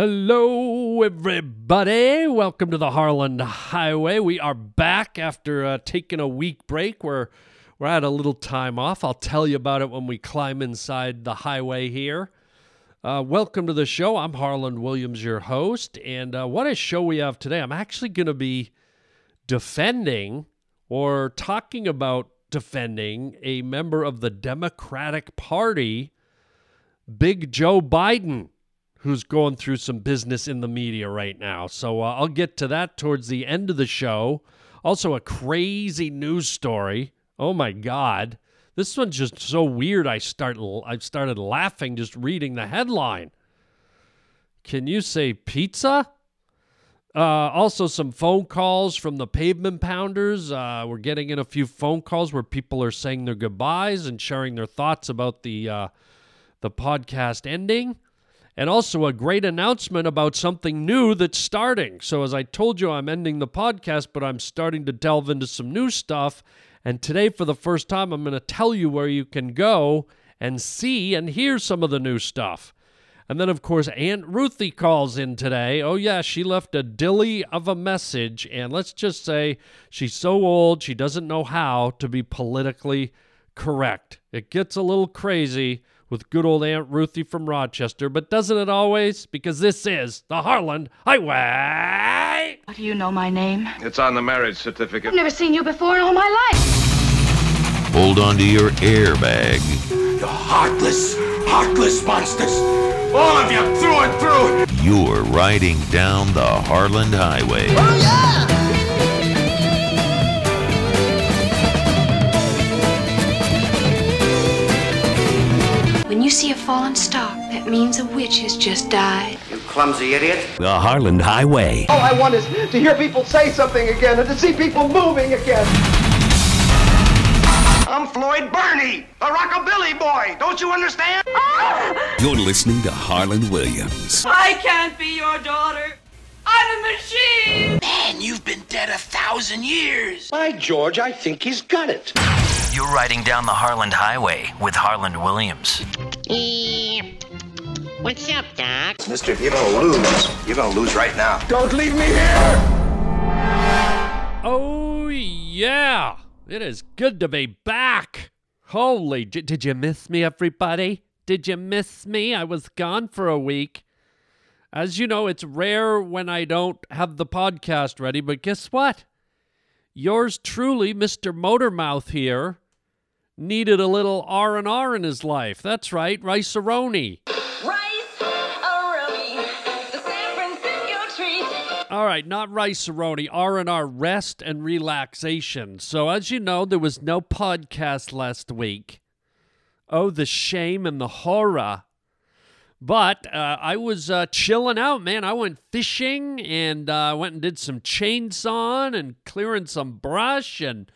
Hello, everybody. Welcome to the Harland Highway. We are back after uh, taking a week break. We're we're at a little time off. I'll tell you about it when we climb inside the highway here. Uh, welcome to the show. I'm Harland Williams, your host, and uh, what a show we have today. I'm actually going to be defending or talking about defending a member of the Democratic Party, Big Joe Biden who's going through some business in the media right now. So uh, I'll get to that towards the end of the show. Also, a crazy news story. Oh my God. This one's just so weird. I start I started laughing just reading the headline. Can you say pizza? Uh, also, some phone calls from the pavement pounders. Uh, we're getting in a few phone calls where people are saying their goodbyes and sharing their thoughts about the uh, the podcast ending and also a great announcement about something new that's starting. So, as I told you, I'm ending the podcast, but I'm starting to delve into some new stuff. And today, for the first time, I'm going to tell you where you can go and see and hear some of the new stuff. And then, of course, Aunt Ruthie calls in today. Oh, yeah, she left a dilly of a message. And let's just say she's so old, she doesn't know how to be politically correct. It gets a little crazy with good old Aunt Ruthie from Rochester, but doesn't it always? Because this is the Harland Highway. How do you know my name? It's on the marriage certificate. I've never seen you before in all my life. Hold on to your airbag. You heartless, heartless monsters. All of you, through and through. You're riding down the Harland Highway. Oh, yeah! See a fallen star, that means a witch has just died. You clumsy idiot. The Harland Highway. All I want is to hear people say something again and to see people moving again. I'm Floyd Burney, a rockabilly boy. Don't you understand? You're listening to Harland Williams. I can't be your daughter. I'm a machine. Man, you've been dead a thousand years. By George, I think he's got it. You're riding down the Harland Highway with Harland Williams. What's up, Doc? Mister, if you're gonna lose, you're gonna lose right now. Don't leave me here! Oh, yeah. It is good to be back. Holy, did you miss me, everybody? Did you miss me? I was gone for a week. As you know, it's rare when I don't have the podcast ready, but guess what? Yours truly, Mr. Motormouth here, needed a little R&R in his life. That's right, Rice-A-Roni. All right, not Rice-A-Roni, R&R, rest and relaxation. So as you know, there was no podcast last week. Oh, the shame and the horror. But uh, I was uh, chilling out, man. I went fishing and uh, went and did some chainsawing and clearing some brush and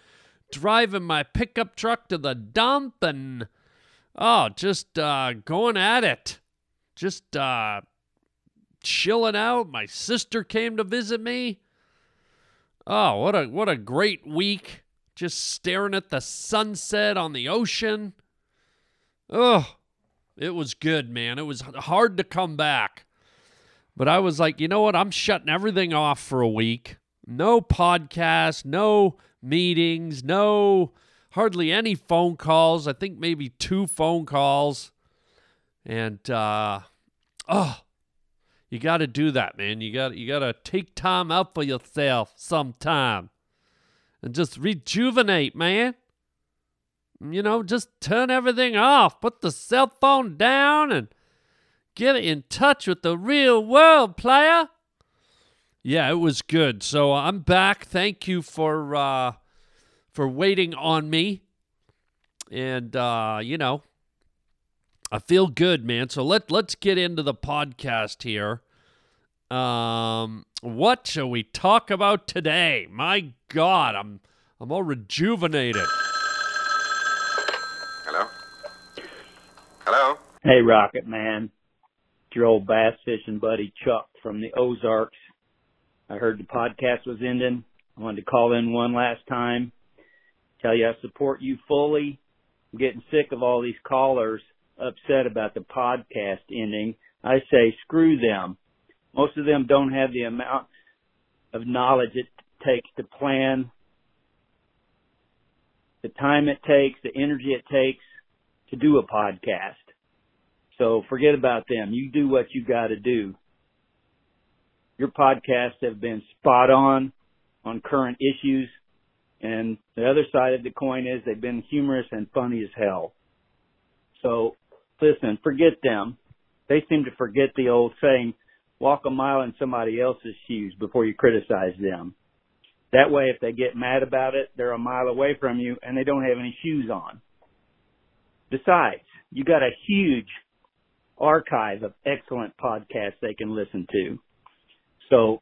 driving my pickup truck to the dump and oh, just uh, going at it. Just uh, chilling out. My sister came to visit me. Oh, what a what a great week. Just staring at the sunset on the ocean. Oh, it was good, man. It was hard to come back. But I was like, you know what? I'm shutting everything off for a week. No podcast, no meetings, no hardly any phone calls. I think maybe two phone calls. And uh oh, you got to do that, man. You got you got to take time out for yourself sometime. And just rejuvenate, man. You know, just turn everything off, put the cell phone down, and get in touch with the real world, player. Yeah, it was good. So I'm back. Thank you for uh, for waiting on me, and uh, you know, I feel good, man. So let let's get into the podcast here. Um, what shall we talk about today? My God, I'm I'm all rejuvenated. Hello? Hello? Hey, Rocket Man. It's your old bass fishing buddy Chuck from the Ozarks. I heard the podcast was ending. I wanted to call in one last time, tell you I support you fully. I'm getting sick of all these callers upset about the podcast ending. I say screw them. Most of them don't have the amount of knowledge it takes to plan, the time it takes, the energy it takes to do a podcast. So forget about them. You do what you got to do. Your podcasts have been spot on on current issues. And the other side of the coin is they've been humorous and funny as hell. So listen, forget them. They seem to forget the old saying, walk a mile in somebody else's shoes before you criticize them. That way, if they get mad about it, they're a mile away from you and they don't have any shoes on. Besides, you got a huge archive of excellent podcasts they can listen to. So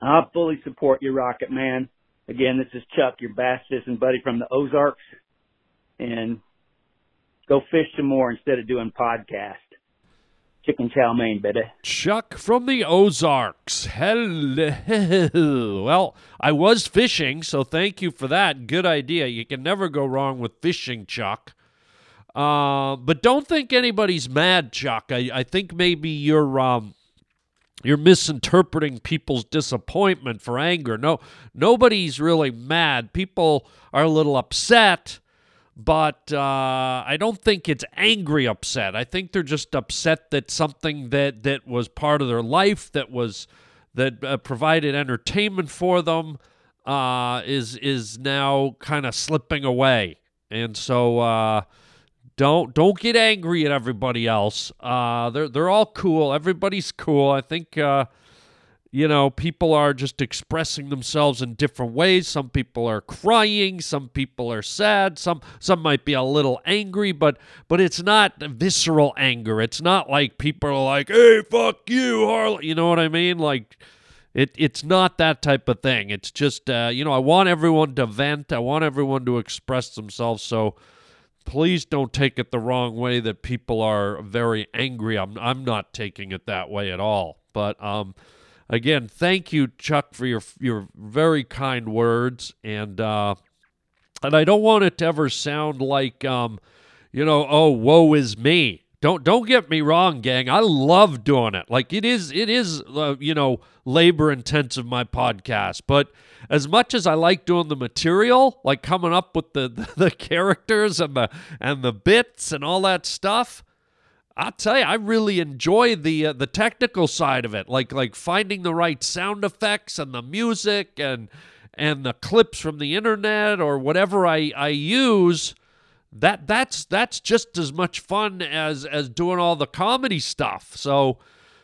I fully support you, Rocket Man. Again, this is Chuck, your bass fishing buddy from the Ozarks. And go fish some more instead of doing podcast. Chicken chow mein, baby. Chuck from the Ozarks. Hello. Well, I was fishing, so thank you for that. Good idea. You can never go wrong with fishing, Chuck. Uh, but don't think anybody's mad, Chuck. I, I think maybe you're um, you're misinterpreting people's disappointment for anger. No, nobody's really mad. People are a little upset, but uh, I don't think it's angry upset. I think they're just upset that something that that was part of their life that was that uh, provided entertainment for them uh, is is now kind of slipping away, and so uh, don't don't get angry at everybody else. Uh, they're they're all cool. Everybody's cool. I think uh, you know people are just expressing themselves in different ways. Some people are crying. Some people are sad. Some some might be a little angry, but but it's not visceral anger. It's not like people are like, "Hey, fuck you, Harley." You know what I mean? Like. It, it's not that type of thing. It's just, uh, you know, I want everyone to vent. I want everyone to express themselves. So, please don't take it the wrong way that people are very angry. I'm I'm not taking it that way at all. But um, again, thank you, Chuck, for your your very kind words, and uh, and I don't want it to ever sound like um, you know, oh, woe is me. Don't don't get me wrong, gang. I love doing it. Like it is it is uh, you know labor intensive my podcast, but as much as I like doing the material, like coming up with the, the, the characters and the and the bits and all that stuff, I'll tell you, I really enjoy the uh, the technical side of it, like like finding the right sound effects and the music and and the clips from the internet or whatever I I use. That that's that's just as much fun as as doing all the comedy stuff. So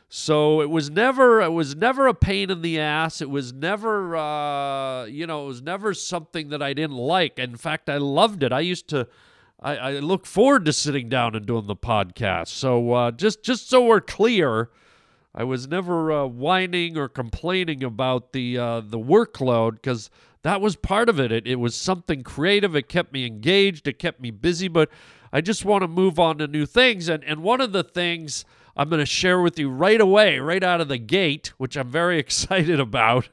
so it was never it was never a pain in the ass. It was never uh, you know it was never something that I didn't like. In fact, I loved it. I used to I, I look forward to sitting down and doing the podcast. So uh, just just so we're clear, I was never uh, whining or complaining about the uh, the workload because that was part of it. it. It was something creative. It kept me engaged. It kept me busy. But I just want to move on to new things. And and one of the things I'm going to share with you right away, right out of the gate, which I'm very excited about.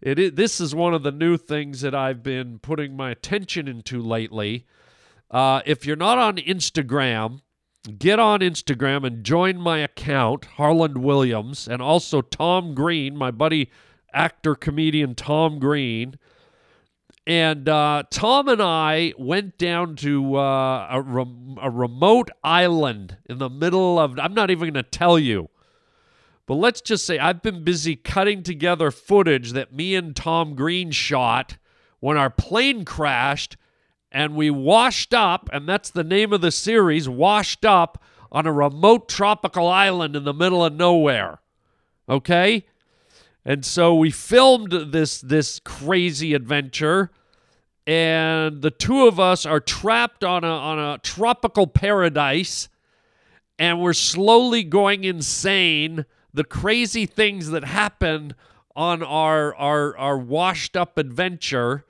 It is, this is one of the new things that I've been putting my attention into lately. Uh, if you're not on Instagram, get on Instagram and join my account, Harland Williams, and also Tom Green, my buddy actor comedian Tom Green. And uh, Tom and I went down to uh, a, rem- a remote island in the middle of, I'm not even going to tell you. But let's just say I've been busy cutting together footage that me and Tom Green shot when our plane crashed and we washed up, and that's the name of the series, Washed Up on a remote tropical island in the middle of nowhere. Okay? And so we filmed this this crazy adventure and the two of us are trapped on a on a tropical paradise and we're slowly going insane. The crazy things that happen on our our our washed up adventure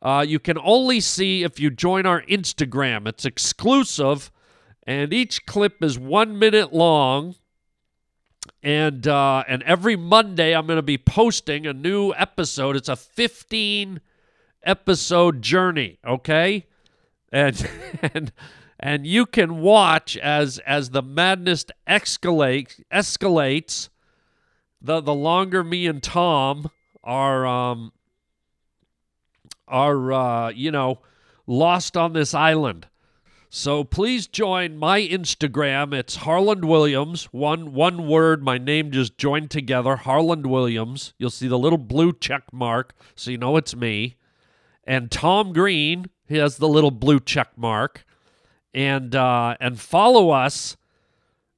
uh, you can only see if you join our instagram. It's exclusive and each clip is one minute long. And uh, and every monday i'm going to be posting a new episode. It's a 15 episode journey, okay? And and and you can watch as as the madness escalates escalates the the longer me and Tom are um are uh, you know lost on this island. So please join my Instagram. It's Harland Williams. One one word. My name just joined together. Harland Williams. You'll see the little blue check mark, so you know it's me. And Tom Green. He has the little blue check mark. And uh, and follow us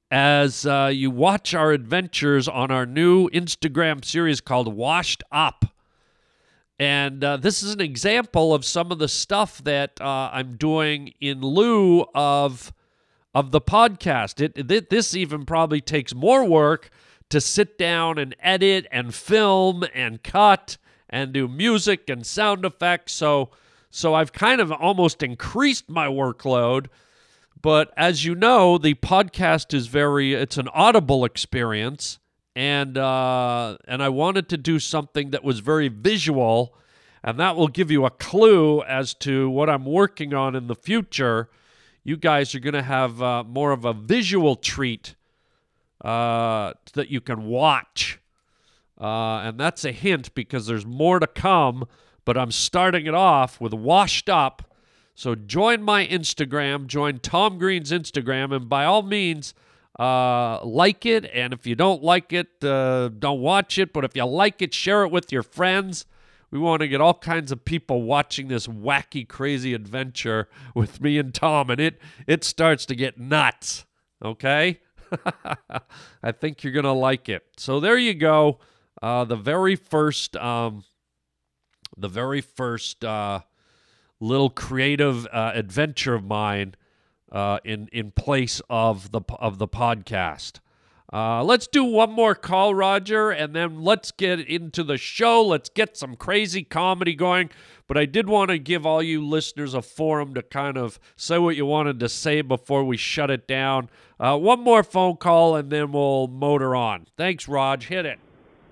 as uh, you watch our adventures on our new Instagram series called Washed Up. And uh, this is an example of some of the stuff that uh, I'm doing in lieu of of the podcast. It, it, this even probably takes more work to sit down and edit and film and cut and do music and sound effects. So so I've kind of almost increased my workload. But as you know, the podcast is very it's an audible experience and uh, and I wanted to do something that was very visual, and that will give you a clue as to what I'm working on in the future. You guys are going to have uh, more of a visual treat uh, that you can watch, uh, and that's a hint because there's more to come. But I'm starting it off with washed up. So join my Instagram, join Tom Green's Instagram, and by all means uh, like it. And if you don't like it, uh, don't watch it. But if you like it, share it with your friends. We want to get all kinds of people watching this wacky, crazy adventure with me and Tom, and it it starts to get nuts. Okay, I think you're gonna like it. So there you go. Uh, the very first, um, the very first uh, little creative uh, adventure of mine uh, in in place of the of the podcast. Uh, let's do one more call, Roger, and then let's get into the show. Let's get some crazy comedy going. But I did want to give all you listeners a forum to kind of say what you wanted to say before we shut it down. Uh, one more phone call, and then we'll motor on. Thanks, Raj. Hit it.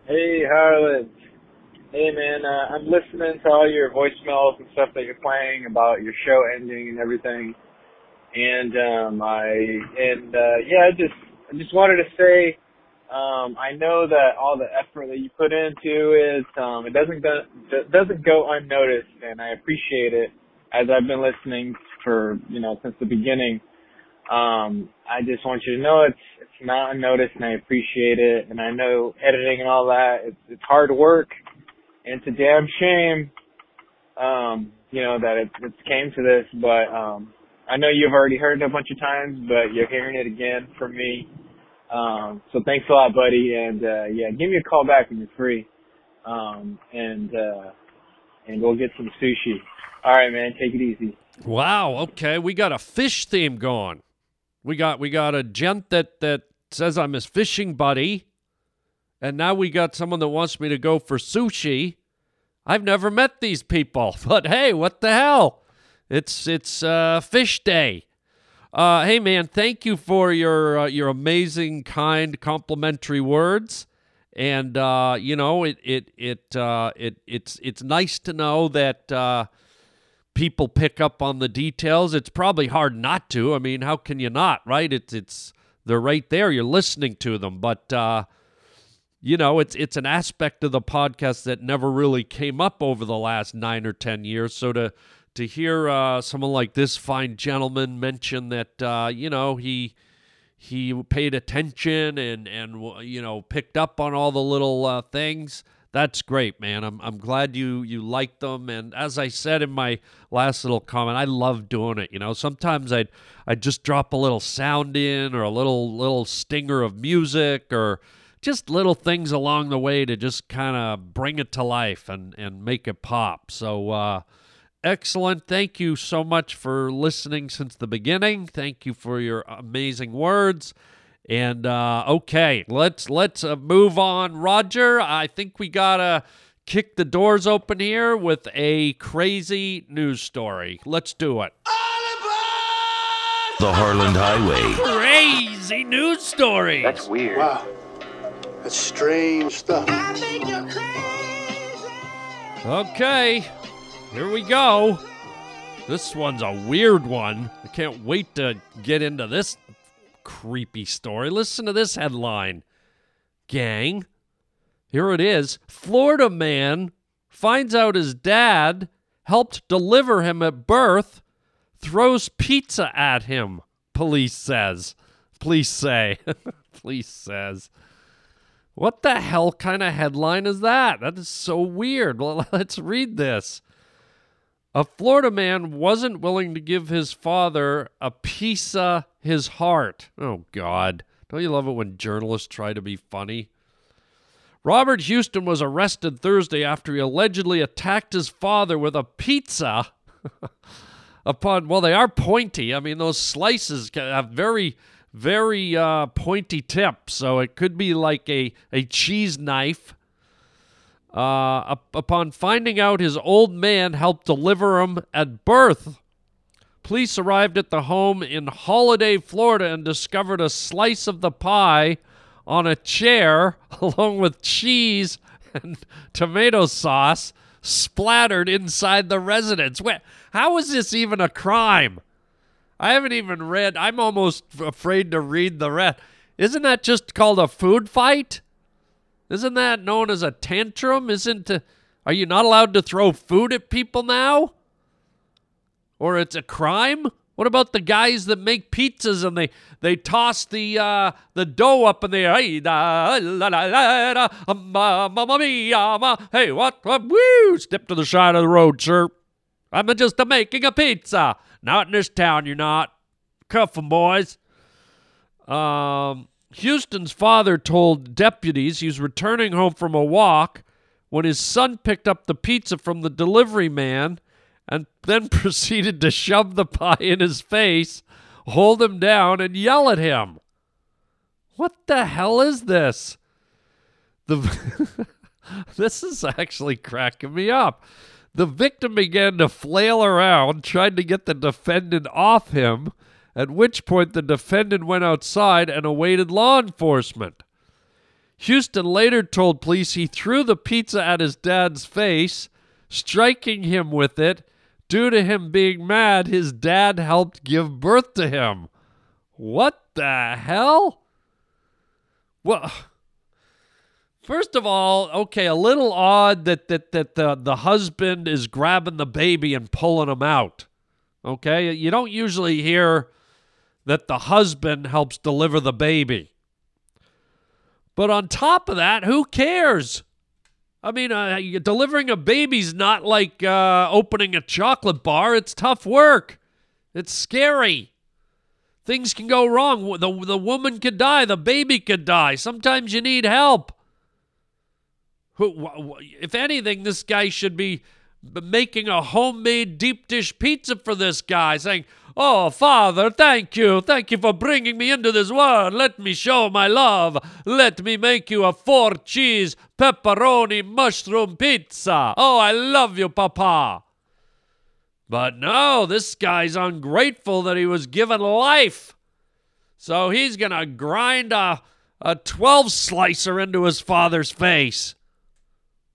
Hey, Harland. Hey, man. Uh, I'm listening to all your voicemails and stuff that you're playing about your show ending and everything and um, I and uh, yeah, I just I just wanted to say um, I know that all the effort that you put into it um, it doesn't go doesn't go unnoticed, and I appreciate it as I've been listening for you know since the beginning. Um, I just want you to know it's it's not unnoticed, and I appreciate it. And I know editing and all that it's it's hard work, and it's a damn shame, um, you know that it, it came to this, but um, I know you've already heard it a bunch of times, but you're hearing it again from me. Um, so thanks a lot, buddy. And, uh, yeah, give me a call back when you're free. Um, and, uh, and we'll get some sushi. All right, man. Take it easy. Wow. Okay. We got a fish theme going. We got, we got a gent that, that says I'm his fishing buddy. And now we got someone that wants me to go for sushi. I've never met these people, but hey, what the hell? It's it's uh, fish day. Uh, hey man, thank you for your uh, your amazing, kind, complimentary words. And uh, you know, it it it uh, it it's it's nice to know that uh, people pick up on the details. It's probably hard not to. I mean, how can you not? Right? It's it's they're right there. You're listening to them, but uh, you know, it's it's an aspect of the podcast that never really came up over the last nine or ten years. So to to hear uh, someone like this fine gentleman mention that uh, you know he he paid attention and and you know picked up on all the little uh, things. That's great, man. I'm I'm glad you you like them. And as I said in my last little comment, I love doing it. You know, sometimes I'd I'd just drop a little sound in or a little little stinger of music or just little things along the way to just kind of bring it to life and and make it pop. So uh, excellent. Thank you so much for listening since the beginning. Thank you for your amazing words. And uh, okay, let's let's uh, move on. Roger, I think we gotta kick the doors open here with a crazy news story. Let's do it. The Harland Highway. Crazy news story. That's weird. Wow. That's strange stuff. Okay, here we go. This one's a weird one. I can't wait to get into this creepy story. Listen to this headline Gang. Here it is. Florida man finds out his dad helped deliver him at birth, throws pizza at him, police says. Police say. police says. What the hell kind of headline is that? That is so weird. Well, let's read this. A Florida man wasn't willing to give his father a piece of his heart. Oh, God. Don't you love it when journalists try to be funny? Robert Houston was arrested Thursday after he allegedly attacked his father with a pizza upon, well, they are pointy. I mean, those slices have very, very uh, pointy tips, so it could be like a, a cheese knife. Uh, upon finding out his old man helped deliver him at birth, police arrived at the home in Holiday, Florida, and discovered a slice of the pie on a chair along with cheese and tomato sauce splattered inside the residence. Where, how is this even a crime? I haven't even read. I'm almost afraid to read the rest. Isn't that just called a food fight? Isn't that known as a tantrum? Isn't uh, are you not allowed to throw food at people now? Or it's a crime? What about the guys that make pizzas and they they toss the uh, the dough up in the air? Hey, what? Woo! Step to the side of the road, sir. I'm just a making a pizza. Not in this town, you're not. Cuff 'em, boys. Um, Houston's father told deputies he was returning home from a walk when his son picked up the pizza from the delivery man and then proceeded to shove the pie in his face, hold him down, and yell at him. What the hell is this? The this is actually cracking me up. The victim began to flail around, trying to get the defendant off him, at which point the defendant went outside and awaited law enforcement. Houston later told police he threw the pizza at his dad's face, striking him with it. Due to him being mad, his dad helped give birth to him. What the hell? Well, first of all, okay, a little odd that that that the the husband is grabbing the baby and pulling him out. Okay, you don't usually hear that the husband helps deliver the baby. But on top of that, who cares? I mean, uh, delivering a baby's not like uh, opening a chocolate bar. It's tough work. It's scary. Things can go wrong. The, the woman could die. The baby could die. Sometimes you need help. Who, if anything, this guy should be making a homemade deep dish pizza for this guy, saying, Oh, Father, thank you. Thank you for bringing me into this world. Let me show my love. Let me make you a four cheese pepperoni mushroom pizza. Oh, I love you, Papa. But no, this guy's ungrateful that he was given life. So he's going to grind a, a 12 slicer into his father's face.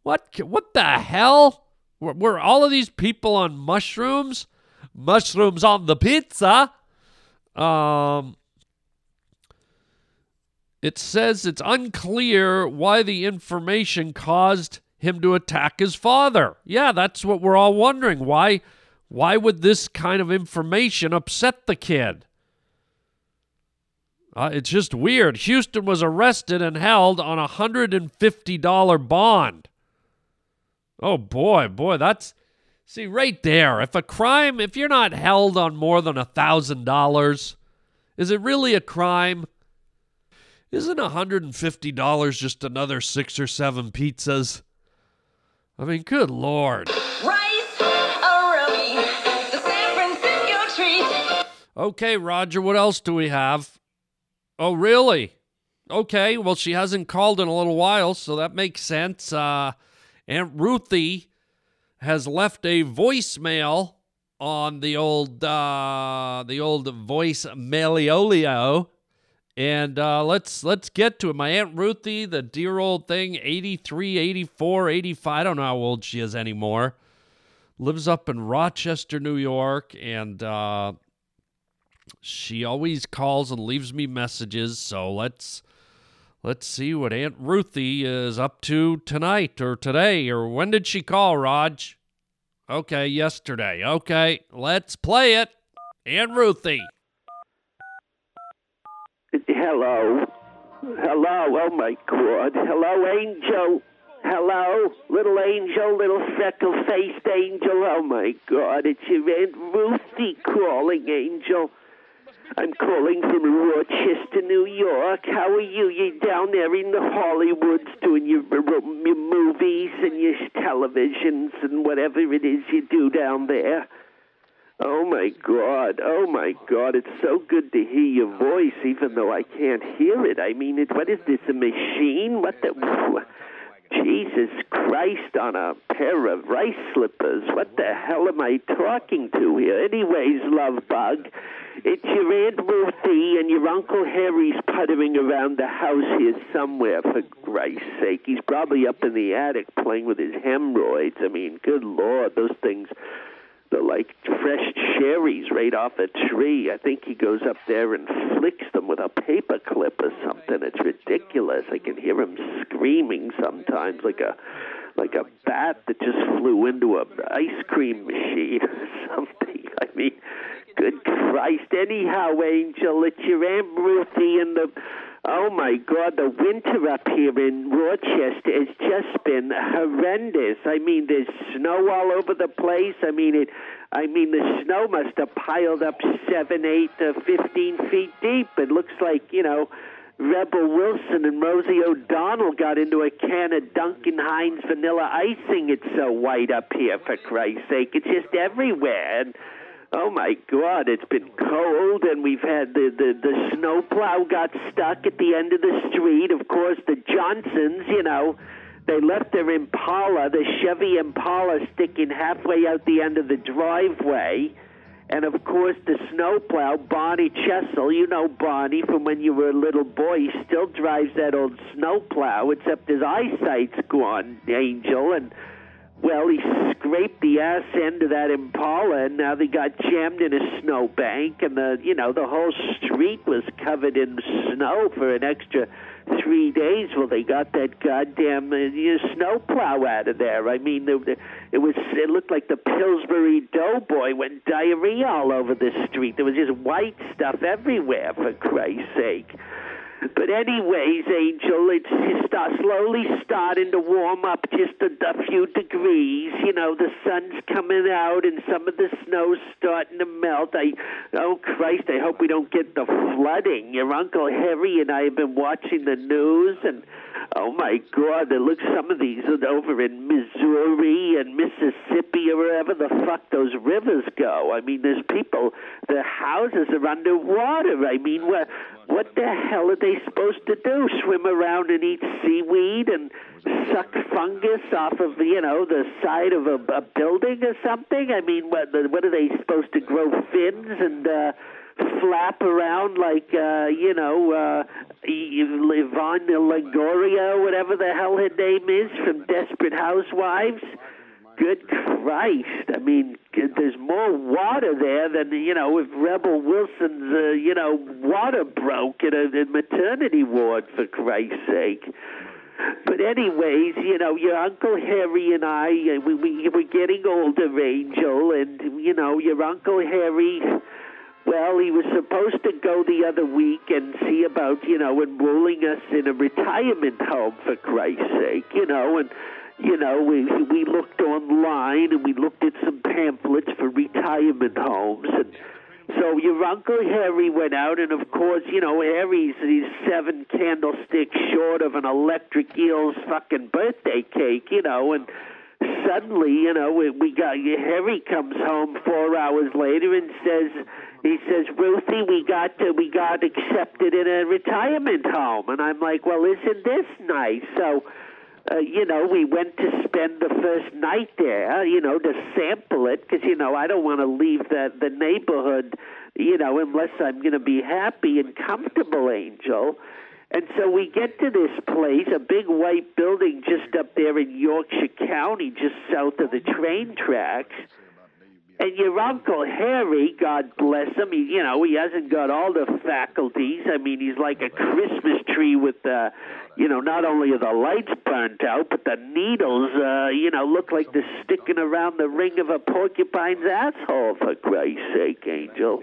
What, what the hell? Were, were all of these people on mushrooms? Mushrooms on the pizza. Um, it says it's unclear why the information caused him to attack his father. Yeah, that's what we're all wondering. Why why would this kind of information upset the kid? Uh, it's just weird. Houston was arrested and held on a $150 bond. Oh boy, boy, that's See, right there, if a crime, if you're not held on more than a $1,000, is it really a crime? Isn't a $150 just another six or seven pizzas? I mean, good Lord. Rice, the San Francisco treat. Okay, Roger, what else do we have? Oh, really? Okay, well, she hasn't called in a little while, so that makes sense. Uh, Aunt Ruthie has left a voicemail on the old uh, the old voice mailio. And uh, let's let's get to it. My Aunt Ruthie, the dear old thing, 83, 84, 85. I don't know how old she is anymore. Lives up in Rochester, New York, and uh, she always calls and leaves me messages. So let's Let's see what Aunt Ruthie is up to tonight or today or when did she call, Raj? Okay, yesterday. Okay, let's play it. Aunt Ruthie. Hello. Hello. Oh my God. Hello, Angel. Hello, little angel, little freckle faced angel. Oh my God, it's your Aunt Ruthie calling, Angel. I'm calling from Rochester, New York. How are you? You're down there in the Hollywoods doing your, your movies and your televisions and whatever it is you do down there. Oh my God! Oh my God! It's so good to hear your voice, even though I can't hear it. I mean, it, what is this? A machine? What the? Jesus Christ on a pair of rice slippers. What the hell am I talking to here? Anyways, love bug, it's your Aunt Ruthie and your Uncle Harry's puttering around the house here somewhere, for Christ's sake. He's probably up in the attic playing with his hemorrhoids. I mean, good Lord, those things. They're like fresh cherries right off a tree. I think he goes up there and flicks them with a paper clip or something. It's ridiculous. I can hear him screaming sometimes, like a like a bat that just flew into a ice cream machine or something. I mean, good Christ. Anyhow, Angel, it's your Aunt Ruthie and the Oh my God, the winter up here in Rochester has just been horrendous. I mean, there's snow all over the place. I mean, it. I mean, the snow must have piled up seven, eight, uh, fifteen feet deep. It looks like you know. Rebel Wilson and Rosie O'Donnell got into a can of Duncan Hines vanilla icing. It's so white up here, for Christ's sake. It's just everywhere. And Oh my God! It's been cold, and we've had the the the snowplow got stuck at the end of the street. Of course, the Johnsons, you know, they left their Impala, the Chevy Impala, sticking halfway out the end of the driveway. And of course, the snowplow, Barney Chessel, you know Barney from when you were a little boy, he still drives that old snowplow, except his eyesight's gone, Angel. And well, he scraped the ass end of that Impala, and now they got jammed in a snowbank, and the you know the whole street was covered in snow for an extra three days. Well, they got that goddamn uh, snowplow out of there. I mean, it, it was it looked like the Pillsbury Doughboy went diarrhea all over the street. There was just white stuff everywhere. For Christ's sake. But anyways, Angel, it's just start, slowly starting to warm up just a, a few degrees. You know, the sun's coming out and some of the snow's starting to melt. I, oh Christ, I hope we don't get the flooding. Your Uncle Harry and I have been watching the news and Oh my God! It looks some of these are over in Missouri and Mississippi or wherever the fuck those rivers go. I mean, there's people. Their houses are underwater. I mean, what what the hell are they supposed to do? Swim around and eat seaweed and suck fungus off of you know the side of a, a building or something? I mean, what what are they supposed to grow fins and? uh flap around like uh, you know uh, Yvonne Longoria, whatever the hell her name is from Desperate Housewives. Good Christ! I mean, there's more water there than you know if Rebel Wilson's uh, you know water broke in a, a maternity ward for Christ's sake. But anyways, you know, your Uncle Harry and I, uh, we, we we're getting older, Angel, and you know, your Uncle Harry well, he was supposed to go the other week and see about, you know, enrolling us in a retirement home for Christ's sake, you know, and you know, we we looked online and we looked at some pamphlets for retirement homes and so your Uncle Harry went out, and of course, you know, Harry's he's seven candlesticks short of an electric eel's fucking birthday cake, you know, and suddenly, you know, we, we got Harry comes home four hours later and says, he says, Ruthie, we got to, we got accepted in a retirement home, and I'm like, well, isn't this nice? So. Uh, you know, we went to spend the first night there, you know, to sample it because, you know, I don't want to leave the, the neighborhood, you know, unless I'm going to be happy and comfortable, Angel. And so we get to this place, a big white building just up there in Yorkshire County, just south of the train tracks. And your Uncle Harry, God bless him, he, you know, he hasn't got all the faculties. I mean, he's like a Christmas tree with, uh, you know, not only are the lights burnt out, but the needles, uh, you know, look like they're sticking around the ring of a porcupine's asshole, for Christ's sake, Angel.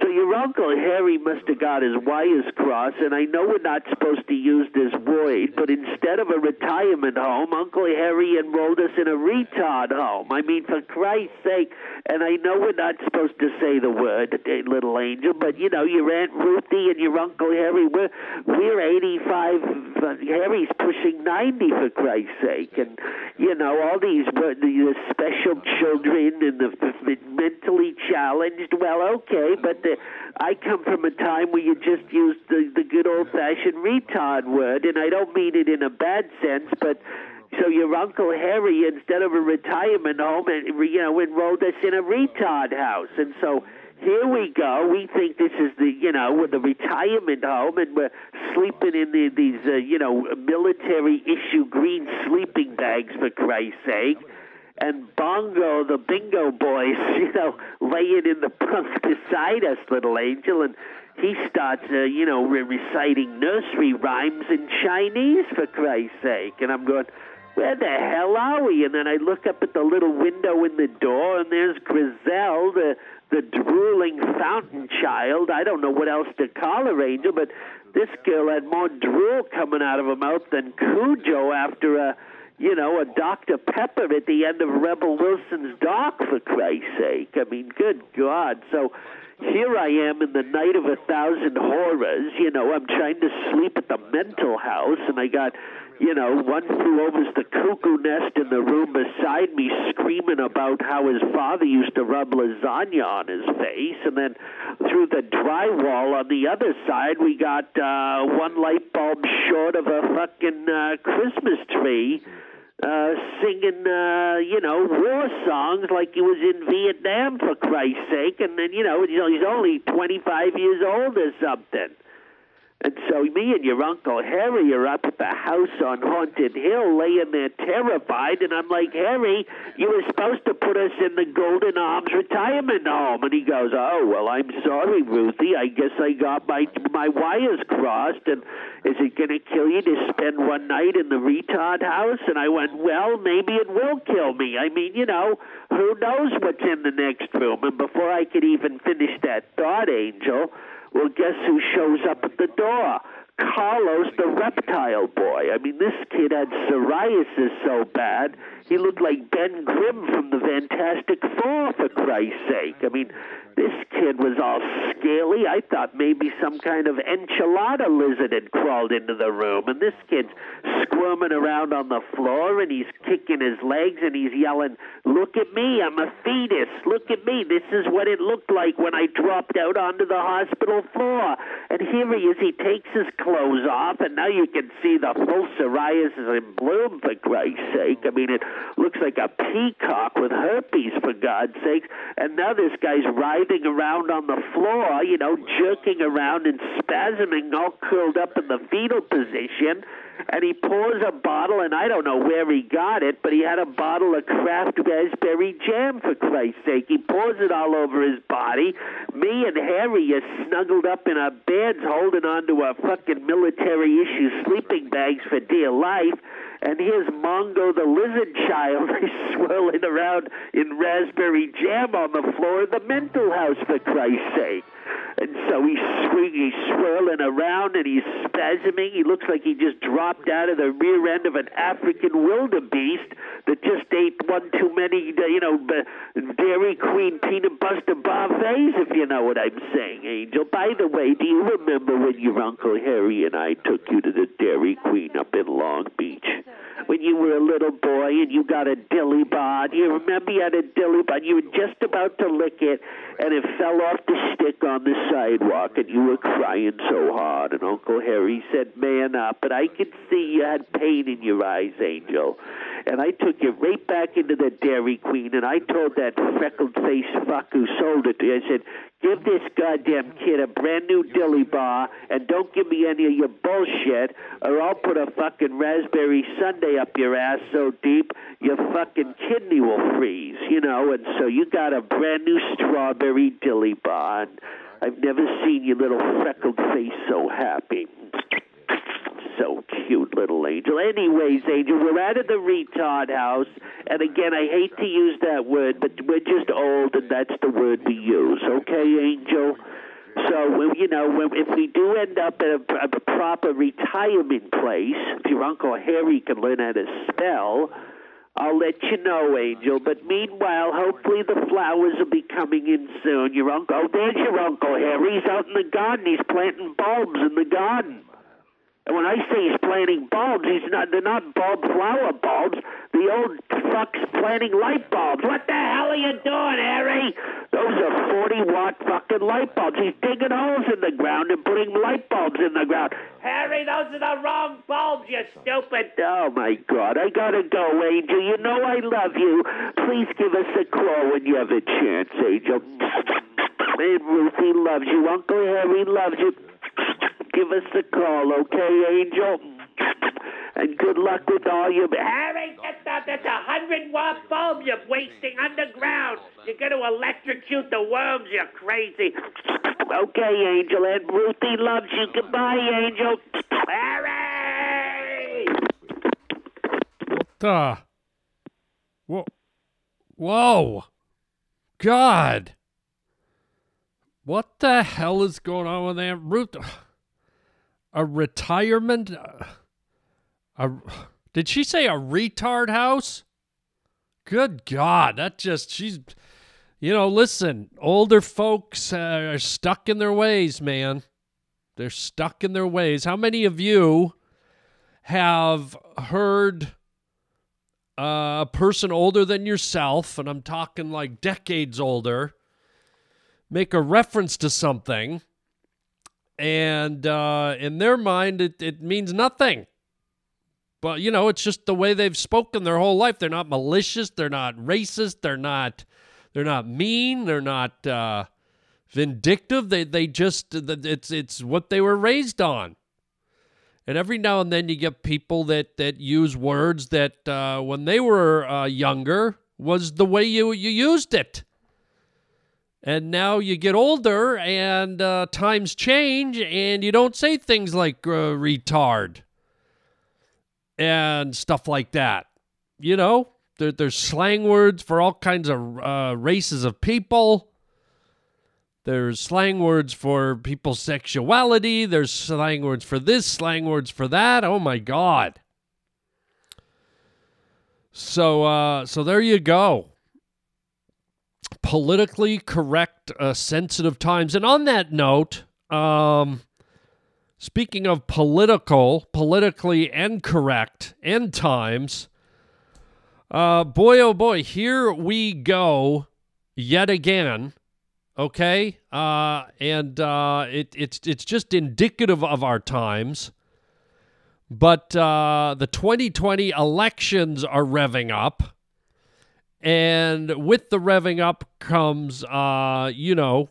So your Uncle Harry must have got his wires crossed, and I know we're not supposed to use this word, but instead of a retirement home, Uncle Harry enrolled us in a retard home. I mean, for Christ's sake, and I know we're not supposed to say the word, little angel, but you know, your Aunt Ruthie and your Uncle Harry, we're, we're 85, uh, Harry's pushing 90 for Christ's sake, and you know, all these the special children and the, the mentally challenged, well, okay, but the, I come from a time where you just used the, the good old fashioned retard word, and I don't mean it in a bad sense, but so your Uncle Harry, instead of a retirement home, and you know, enrolled us in a retard house, and so here we go. We think this is the you know the retirement home, and we're sleeping in the, these uh, you know military issue green sleeping bags for Christ's sake. And Bongo, the bingo boys, you know, laying in the bunk beside us, little angel, and he starts, uh, you know, re- reciting nursery rhymes in Chinese for Christ's sake. And I'm going, where the hell are we? And then I look up at the little window in the door, and there's Grizel, the the drooling fountain child. I don't know what else to call her, Angel, but this girl had more drool coming out of her mouth than Cujo after a, you know, a Dr. Pepper at the end of Rebel Wilson's dock, for Christ's sake. I mean, good God. So here I am in the night of a thousand horrors. You know, I'm trying to sleep at the mental house, and I got you know, one flew over the cuckoo nest in the room beside me, screaming about how his father used to rub lasagna on his face. And then through the drywall on the other side, we got uh, one light bulb short of a fucking uh, Christmas tree. Uh, singing, uh, you know, war songs like he was in Vietnam, for Christ's sake. And then, you know, he's only 25 years old or something. And so me and your Uncle Harry are up at the house on Haunted Hill laying there terrified. And I'm like, Harry, you were supposed to put us in the Golden Arms retirement home. And he goes, Oh, well, I'm sorry, Ruthie. I guess I got my, my wires crossed. And is it going to kill you to spend one night in the retard house? And I went, Well, maybe it will kill me. I mean, you know, who knows what's in the next room? And before I could even finish that thought, Angel, well, guess who shows up at the door? Carlos the reptile boy. I mean, this kid had psoriasis so bad, he looked like Ben Grimm from the Fantastic Four, for Christ's sake. I mean, this kid was all scaly. I thought maybe some kind of enchilada lizard had crawled into the room. And this kid's squirming around on the floor and he's kicking his legs and he's yelling, Look at me, I'm a fetus. Look at me. This is what it looked like when I dropped out onto the hospital floor. And here he is. He takes his clothes off, and now you can see the full psoriasis in bloom, for Christ's sake. I mean, it looks like a peacock with herpes, for God's sake. And now this guy's writhing around on the floor, you know, jerking around and spasming, all curled up in the fetal position and he pours a bottle, and I don't know where he got it, but he had a bottle of Kraft raspberry jam, for Christ's sake. He pours it all over his body. Me and Harry are snuggled up in our beds, holding onto our fucking military issue sleeping bags for dear life. And here's Mongo the lizard child swirling around in raspberry jam on the floor of the mental house, for Christ's sake. And so he's swinging, he's swirling around, and he's spasming. He looks like he just dropped out of the rear end of an African wildebeest that just ate one too many, uh, you know, Dairy Queen peanut butter buffets, if you know what I'm saying, Angel. By the way, do you remember when your Uncle Harry and I took you to the Dairy Queen up in Long Beach? when you were a little boy and you got a dilly bar. You remember you had a dilly bar. You were just about to lick it, and it fell off the stick on the sidewalk, and you were crying so hard. And Uncle Harry said, "Man up!" But I could see you had pain in your eyes, Angel. and I took you right back into the Dairy Queen, and I told that freckled faced fuck who sold it to you, I said, give this goddamn kid a brand new dilly bar, and don't give me any of your bullshit, or I'll put a fucking raspberry sundae up your ass so deep your fucking kidney will freeze, you know. And so you got a brand new strawberry dilly bar. And I've never seen your little freckled face so happy. So cute, little angel. Anyways, Angel, we're out of the retard house, and again, I hate to use that word, but we're just old, and that's the word we use. Okay, Angel. So, you know, if we do end up at a, a proper retirement place, if your Uncle Harry can learn how to spell, I'll let you know, Angel. But meanwhile, hopefully the flowers will be coming in soon. Your uncle, oh, there's your Uncle Harry. He's out in the garden. He's planting bulbs in the garden. And when I say he's planting bulbs, he's not. They're not bulb flower bulbs. The old fuck's planting light bulbs. What the hell are you doing, Harry? Those are forty watt fucking light bulbs. He's digging holes in the ground and putting light bulbs in the ground. Harry, those are the wrong bulbs, you stupid. Oh my God! I gotta go, Angel. You know I love you. Please give us a call when you have a chance, Angel. And Ruthie loves you. Uncle Harry loves you. Give us a call, okay, Angel? And good luck with all your. Harry, get that. That's a hundred watt bulb you're wasting underground. You're going to electrocute the worms, you're crazy. Okay, Angel. And Ruthie loves you. Goodbye, Angel. Harry! Duh. Whoa. Whoa. God. What the hell is going on with that Ruth? A retirement? A, did she say a retard house? Good God. That just, she's, you know, listen, older folks uh, are stuck in their ways, man. They're stuck in their ways. How many of you have heard uh, a person older than yourself, and I'm talking like decades older, make a reference to something, and uh, in their mind, it, it means nothing. But, you know, it's just the way they've spoken their whole life. They're not malicious. They're not racist. They're not. They're not mean. They're not uh, vindictive. They they just it's it's what they were raised on. And every now and then you get people that that use words that uh, when they were uh, younger was the way you you used it. And now you get older and uh, times change and you don't say things like uh, retard and stuff like that. You know, there, there's slang words for all kinds of uh, races of people. There's slang words for people's sexuality. There's slang words for this, slang words for that. Oh my God. So, uh, so there you go. Politically correct, uh, sensitive times. And on that note, um, speaking of political, politically incorrect end times, uh, boy, oh boy, here we go yet again. Okay, uh, and uh, it, it's it's just indicative of our times. But uh, the 2020 elections are revving up, and with the revving up comes, uh, you know,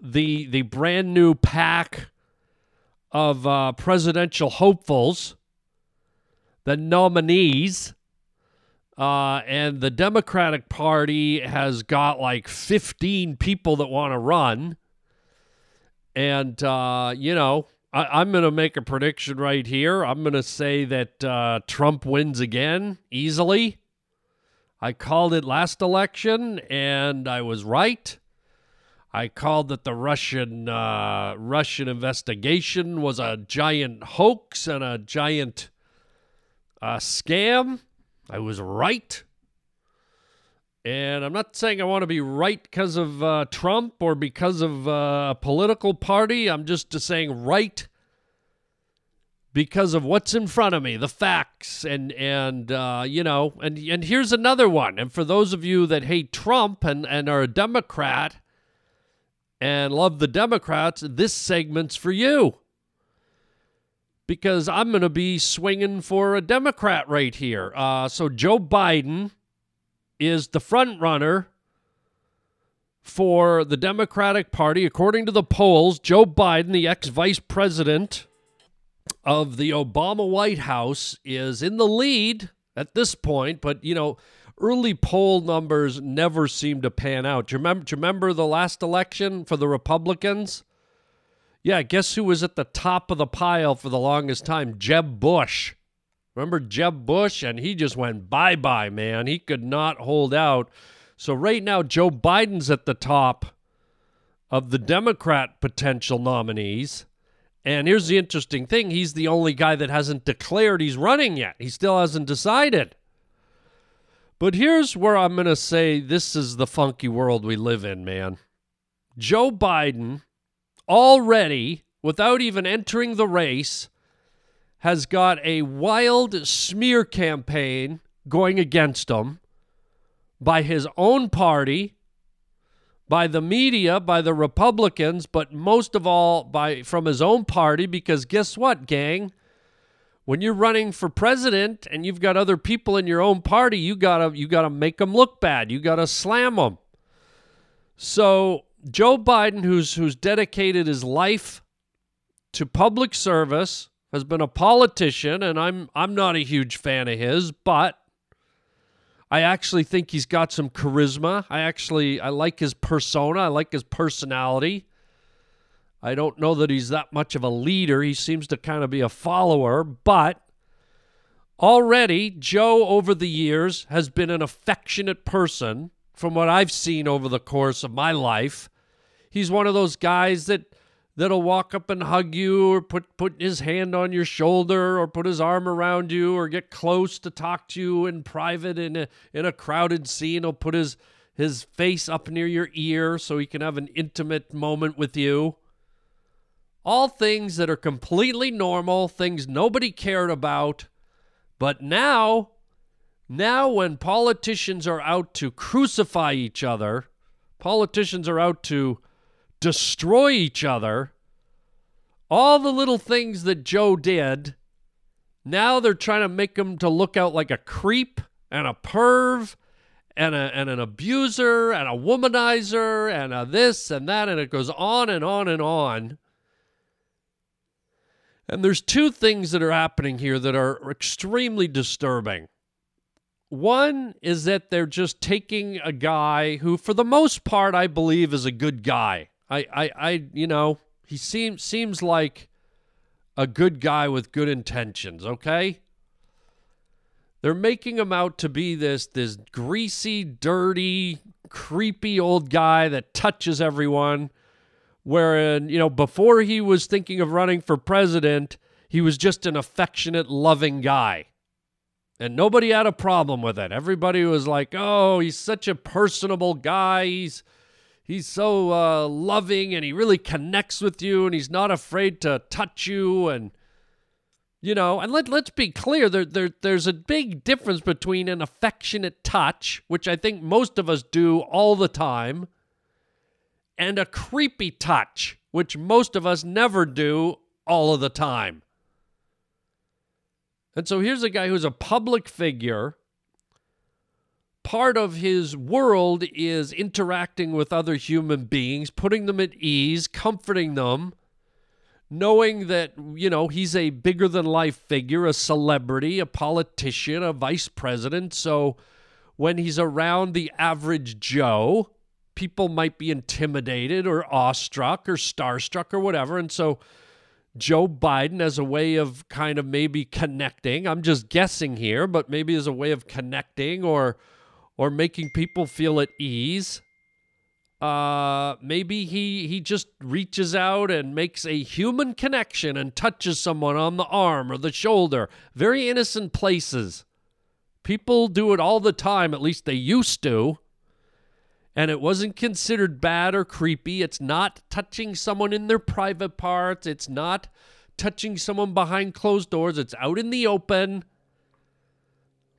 the the brand new pack of uh, presidential hopefuls, the nominees uh, and the Democratic Party has got like 15 people that want to run. And, uh, you know, I, am going to make a prediction right here. I'm going to say that uh, Trump wins again easily. I called it last election, and I was right. I called that the Russian uh, Russian investigation was a giant hoax and a giant uh, scam I was right. And I'm not saying I want to be right because of uh, Trump or because of uh, a political party. I'm just saying right because of what's in front of me, the facts, and and uh, you know, and and here's another one. And for those of you that hate Trump and and are a Democrat and love the Democrats, this segment's for you. because I'm going to be swinging for a Democrat right here. Uh, so Joe Biden is the front runner for the Democratic Party. According to the polls, Joe Biden, the ex vice president of the Obama White House, is in the lead at this point. But, you know, early poll numbers never seem to pan out. Do you remember, do you remember the last election for the Republicans? Yeah, guess who was at the top of the pile for the longest time? Jeb Bush. Remember Jeb Bush? And he just went bye bye, man. He could not hold out. So right now, Joe Biden's at the top of the Democrat potential nominees. And here's the interesting thing he's the only guy that hasn't declared he's running yet. He still hasn't decided. But here's where I'm going to say this is the funky world we live in, man. Joe Biden already, without even entering the race, has got a wild smear campaign going against him by his own party, by the media, by the Republicans, but most of all by from his own party because guess what, gang? When you're running for president and you've got other people in your own party, you got to you got to make them look bad. You got to slam them. So, Joe Biden who's who's dedicated his life to public service, has been a politician and I'm I'm not a huge fan of his, but I actually think he's got some charisma. I actually I like his persona. I like his personality. I don't know that he's that much of a leader. He seems to kind of be a follower, but already Joe over the years has been an affectionate person from what I've seen over the course of my life. He's one of those guys that that'll walk up and hug you or put put his hand on your shoulder or put his arm around you or get close to talk to you in private in a in a crowded scene. He'll put his his face up near your ear so he can have an intimate moment with you. All things that are completely normal things nobody cared about. But now now when politicians are out to crucify each other politicians are out to destroy each other. All the little things that Joe did, now they're trying to make him to look out like a creep and a perv and, a, and an abuser and a womanizer and a this and that, and it goes on and on and on. And there's two things that are happening here that are extremely disturbing. One is that they're just taking a guy who, for the most part, I believe is a good guy. I, I, I, you know, he seems seems like a good guy with good intentions. Okay, they're making him out to be this this greasy, dirty, creepy old guy that touches everyone. Wherein, you know, before he was thinking of running for president, he was just an affectionate, loving guy. And nobody had a problem with it. Everybody was like, oh, he's such a personable guy. He's he's so uh, loving and he really connects with you and he's not afraid to touch you and you know and let, let's be clear there, there there's a big difference between an affectionate touch which i think most of us do all the time and a creepy touch which most of us never do all of the time. And so here's a guy who's a public figure part of his world is interacting with other human beings, putting them at ease, comforting them, knowing that, you know, he's a bigger than life figure, a celebrity, a politician, a vice president. So when he's around the average Joe, people might be intimidated or awestruck or starstruck or whatever. And so Joe Biden, as a way of kind of maybe connecting, I'm just guessing here, but maybe as a way of connecting or or making people feel at ease. Uh, maybe he he just reaches out and makes a human connection and touches someone on the arm or the shoulder. Very innocent places. People do it all the time, at least they used to. And it wasn't considered bad or creepy. It's not touching someone in their private parts. It's not touching someone behind closed doors. It's out in the open.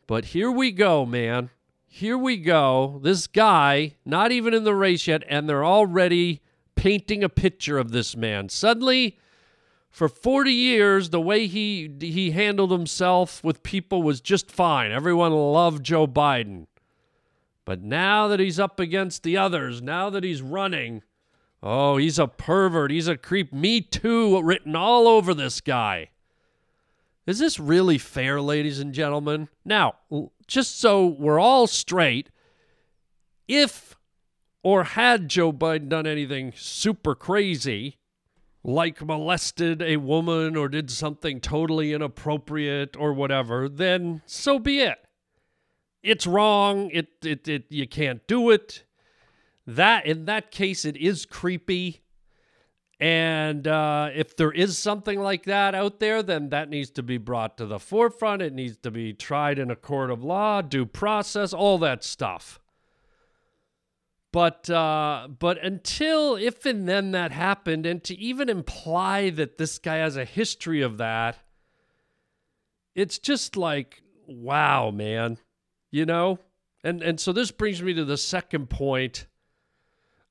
But here we go, man here we go. This guy, not even in the race yet, and they're already painting a picture of this man. Suddenly, For 40 years, the way he he handled himself with people was just fine. Everyone loved Joe Biden. But now that he's up against the others, now that he's running, oh, he's a pervert. He's a creep. Me too, written all over this guy. Is this really fair, ladies and gentlemen? Now, just so we're all straight, if or had Joe Biden done anything super crazy, like molested a woman or did something totally inappropriate or whatever, then so be it. It's wrong. It, it, it you can't do it. That in that case, it is creepy. And uh, if there is something like that out there, then that needs to be brought to the forefront. It needs to be tried in a court of law, due process, all that stuff. But uh, but until if and then that happened, and to even imply that this guy has a history of that, it's just like wow, man, you know. And and so this brings me to the second point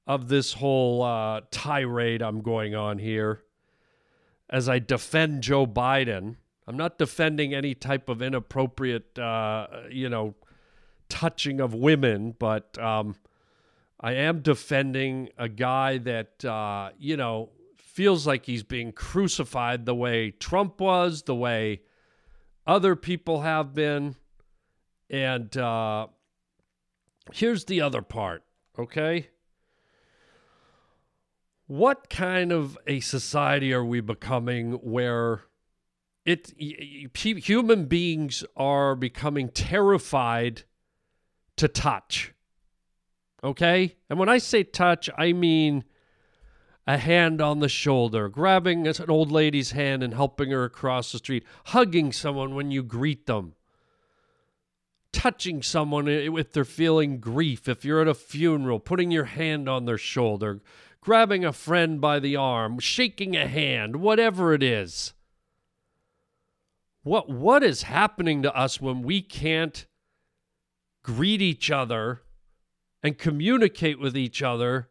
of this whole uh, tirade I'm going on here as I defend Joe Biden. I'm not defending any type of inappropriate, uh, you know, touching of women, but um, I am defending a guy that, uh, you know, feels like he's being crucified the way Trump was, the way other people have been. And uh, here's the other part, okay? What kind of a society are we becoming where it human beings are becoming terrified to touch? Okay? And when I say touch, I mean a hand on the shoulder, grabbing an old lady's hand and helping her across the street, hugging someone when you greet them, touching someone if they're feeling grief, if you're at a funeral, putting your hand on their shoulder, grabbing a friend by the arm, shaking a hand, whatever it is. What what is happening to us when we can't greet each other and communicate with each other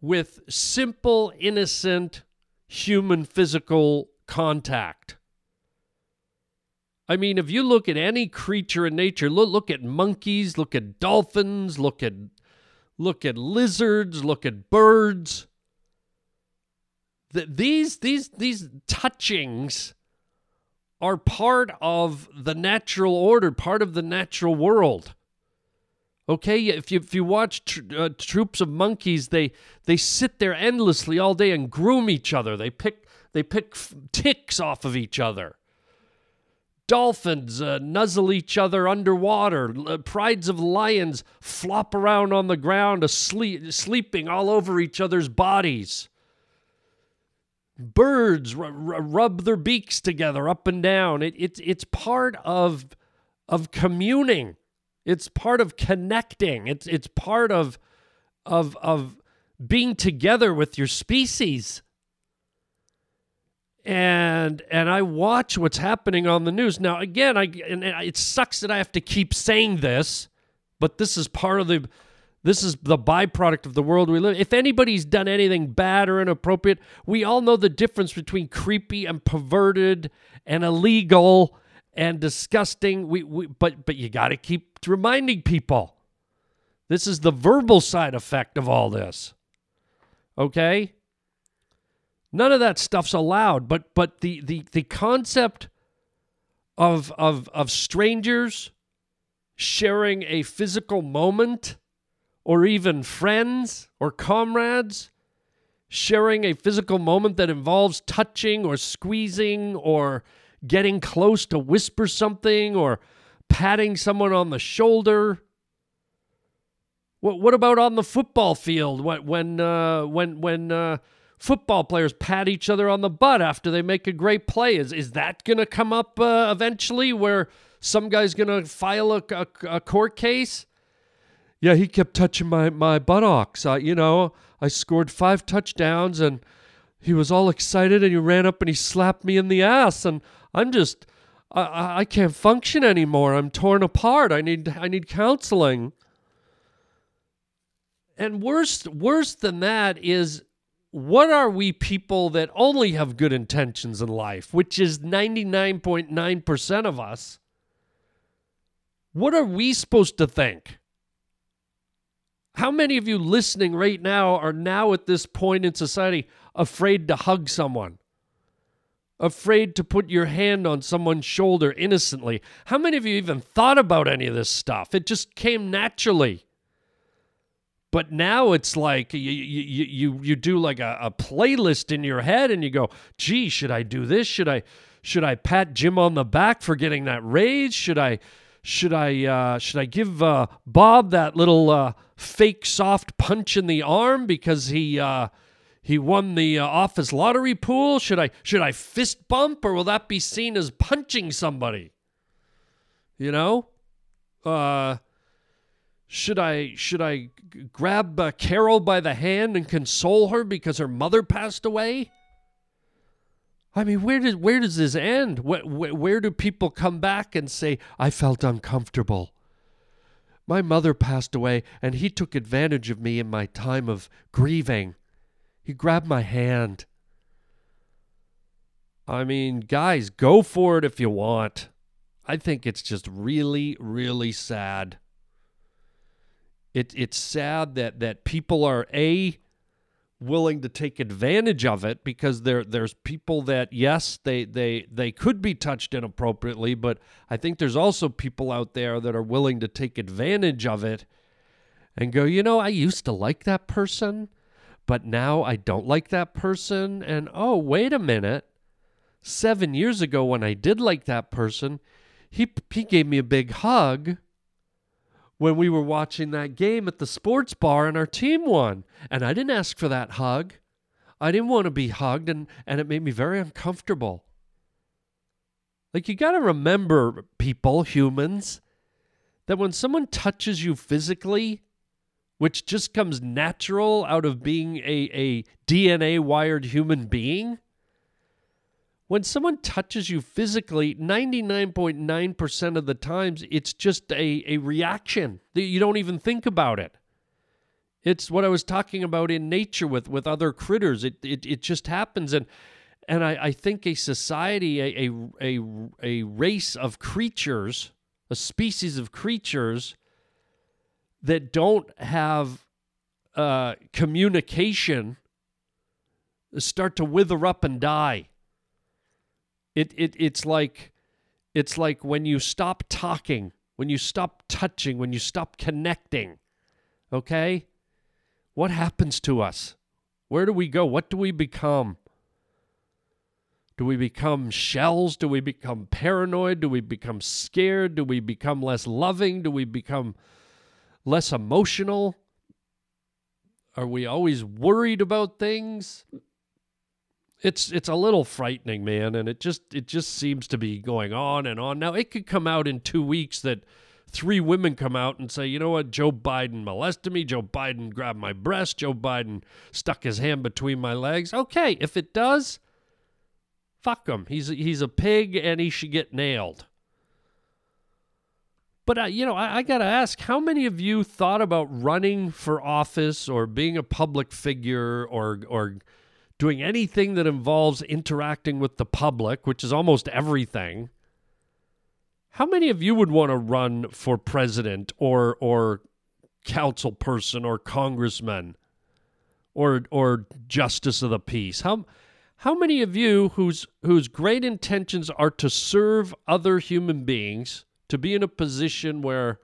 with simple, innocent human physical contact. I mean, if you look at any creature in nature, look, look at monkeys, look at dolphins, look at look at lizards, look at birds. The, these these these touchings are part of the natural order, part of the natural world. Okay, if you if you watch tr- uh, troops of monkeys, they they sit there endlessly all day and groom each other. They pick they pick f- ticks off of each other. Dolphins uh, nuzzle each other underwater. Uh, prides of lions flop around on the ground, asleep, sleeping all over each other's bodies. Birds r- r- rub their beaks together up and down. It, it, it's part of, of communing. It's part of connecting. It's it's part of of of being together with your species. And and I watch what's happening on the news. Now again, I and it sucks that I have to keep saying this, but this is part of the this is the byproduct of the world we live. If anybody's done anything bad or inappropriate, we all know the difference between creepy and perverted and illegal and disgusting. We, we but but you got to keep reminding people. This is the verbal side effect of all this. Okay? None of that stuff's allowed, but but the the the concept of of of strangers sharing a physical moment or even friends or comrades sharing a physical moment that involves touching or squeezing or getting close to whisper something or patting someone on the shoulder. What what about on the football field when when uh, when when uh, football players pat each other on the butt after they make a great play? Is is that going to come up uh, eventually where some guy's going to file a, a, a, court case? Yeah, he kept touching my my buttocks. Uh, you know, I scored five touchdowns and he was all excited and he ran up and he slapped me in the ass and I'm just I, I can't function anymore. I'm torn apart. I need I need counseling. And worse worse than that is what are we people that only have good intentions in life, which is 99.9% of us? What are we supposed to think? How many of you listening right now are now at this point in society afraid to hug someone? Afraid to put your hand on someone's shoulder innocently? How many of you even thought about any of this stuff? It just came naturally. But now it's like you you you, you do like a, a playlist in your head and you go, gee, should I do this? Should I should I pat Jim on the back for getting that raise? Should I should I uh, should I give uh, Bob that little uh, fake soft punch in the arm because he uh, he won the uh, office lottery pool? Should I should I fist bump or will that be seen as punching somebody? You know, uh, should I should I grab uh, Carol by the hand and console her because her mother passed away? I mean, where does where does this end? Where, where, where do people come back and say, "I felt uncomfortable"? My mother passed away, and he took advantage of me in my time of grieving. He grabbed my hand. I mean, guys, go for it if you want. I think it's just really, really sad. It, it's sad that, that people are a willing to take advantage of it because there there's people that yes they they they could be touched inappropriately but I think there's also people out there that are willing to take advantage of it and go you know I used to like that person but now I don't like that person. And oh wait a minute. 7 years ago when I did like that person he he gave me a big hug when we were watching that game at the sports bar and our team won. And I didn't ask for that hug. I didn't want to be hugged, and, and it made me very uncomfortable. Like, you got to remember, people, humans, that when someone touches you physically, which just comes natural out of being a, a DNA wired human being, when someone touches you physically, 99.9% of the times, it's just a, a reaction. You don't even think about it. It's what I was talking about in nature with, with other critters. It, it, it just happens. And, and I, I think a society, a, a, a, a race of creatures, a species of creatures that don't have uh, communication start to wither up and die. It, it it's like it's like when you stop talking, when you stop touching, when you stop connecting. Okay? What happens to us? Where do we go? What do we become? Do we become shells? Do we become paranoid? Do we become scared? Do we become less loving? Do we become less emotional? Are we always worried about things? It's it's a little frightening, man, and it just it just seems to be going on and on. Now it could come out in two weeks that three women come out and say, you know what, Joe Biden molested me, Joe Biden grabbed my breast, Joe Biden stuck his hand between my legs. Okay, if it does, fuck him. He's he's a pig and he should get nailed. But uh, you know, I, I got to ask, how many of you thought about running for office or being a public figure or or doing anything that involves interacting with the public, which is almost everything, how many of you would want to run for president or or council person or congressman or or justice of the peace? How how many of you whose whose great intentions are to serve other human beings, to be in a position where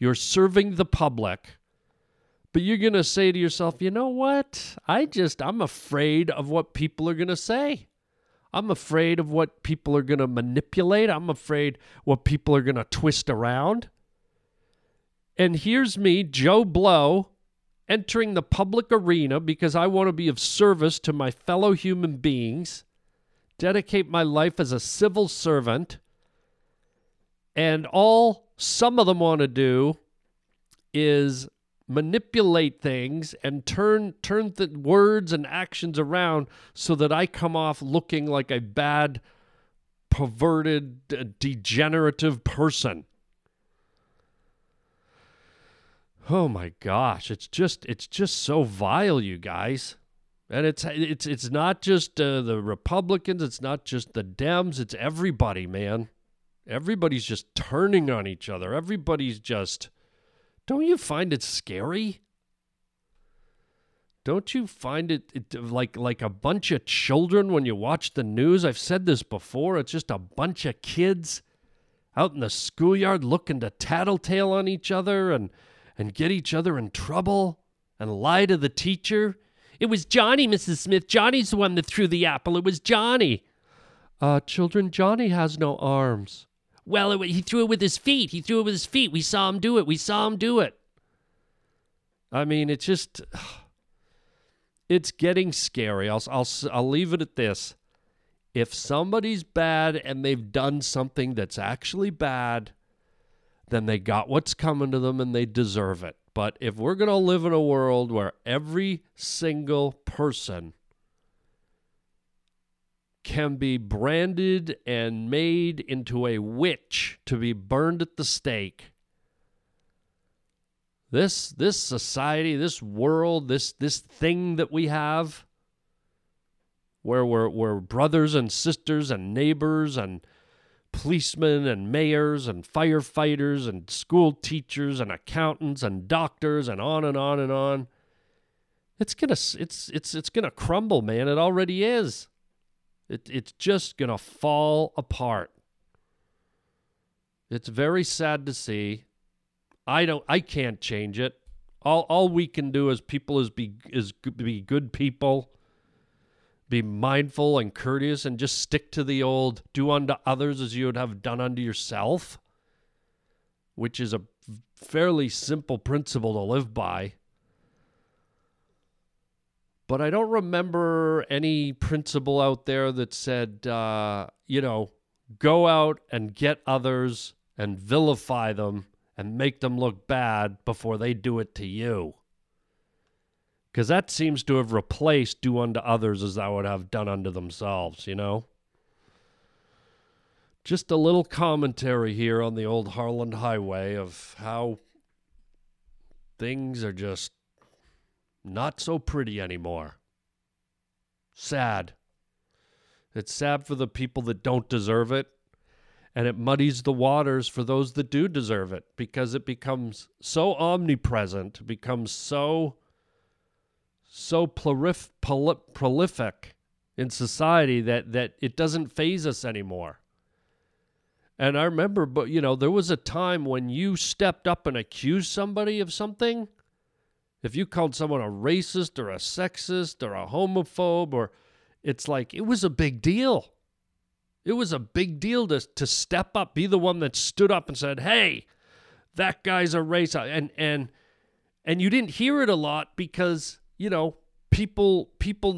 you're serving the public, but you're going to say to yourself, you know what? I just, I'm afraid of what people are going to say. I'm afraid of what people are going to manipulate. I'm afraid what people are going to twist around. And here's me, Joe Blow, entering the public arena because I want to be of service to my fellow human beings, dedicate my life as a civil servant. And all some of them want to do is manipulate things and turn turn the words and actions around so that I come off looking like a bad perverted degenerative person. Oh my gosh, it's just it's just so vile you guys. And it's it's it's not just uh, the Republicans, it's not just the Dems, it's everybody, man. Everybody's just turning on each other. Everybody's just Don't you find it scary? Don't you find it, it like like a bunch of children when you watch the news? I've said this before. It's just a bunch of kids out in the schoolyard looking to tattletale on each other and and get each other in trouble and lie to the teacher. It was Johnny, Mrs. Smith. Johnny's the one that threw the apple. It was Johnny. Uh, children, Johnny has no arms. Well, it, he threw it with his feet. He threw it with his feet. We saw him do it. We saw him do it. I mean, it's just it's getting scary. I'll, I'll, I'll leave it at this. If somebody's bad and they've done something that's actually bad, then they got what's coming to them and they deserve it. But if we're going to live in a world where every single person can be branded and made into a witch to be burned at the stake, this this society, this world, this this thing that we have where we're, we're brothers and sisters and neighbors and policemen and mayors and firefighters and school teachers and accountants and doctors and on and on and on. It's gonna it's it's it's gonna crumble man. It already is it, it's just gonna fall apart it's very sad to see I don't I can't change it. All all we can do as people is be is be good people, be mindful and courteous and just stick to the old do unto others as you would have done unto yourself, which is a fairly simple principle to live by. But I don't remember any principle out there that said, uh, you know, go out and get others and vilify them and make them look bad before they do it to you. Because that seems to have replaced do unto others as thou would have done unto themselves, you know? Just a little commentary here on the old Harland Highway of how things are just not so pretty anymore. Sad. It's sad for the people that don't deserve it and it muddies the waters for those that do deserve it because it becomes so omnipresent, becomes so so prolif- prolific in society that that it doesn't phase us anymore. And I remember, but you know, there was a time when you stepped up and accused somebody of something. If you called someone a racist or a sexist or a homophobe, or it's like it was a big deal. It was a big deal to, to step up, be the one that stood up and said, "Hey, that guy's a racist," and and and you didn't hear it a lot because you know people people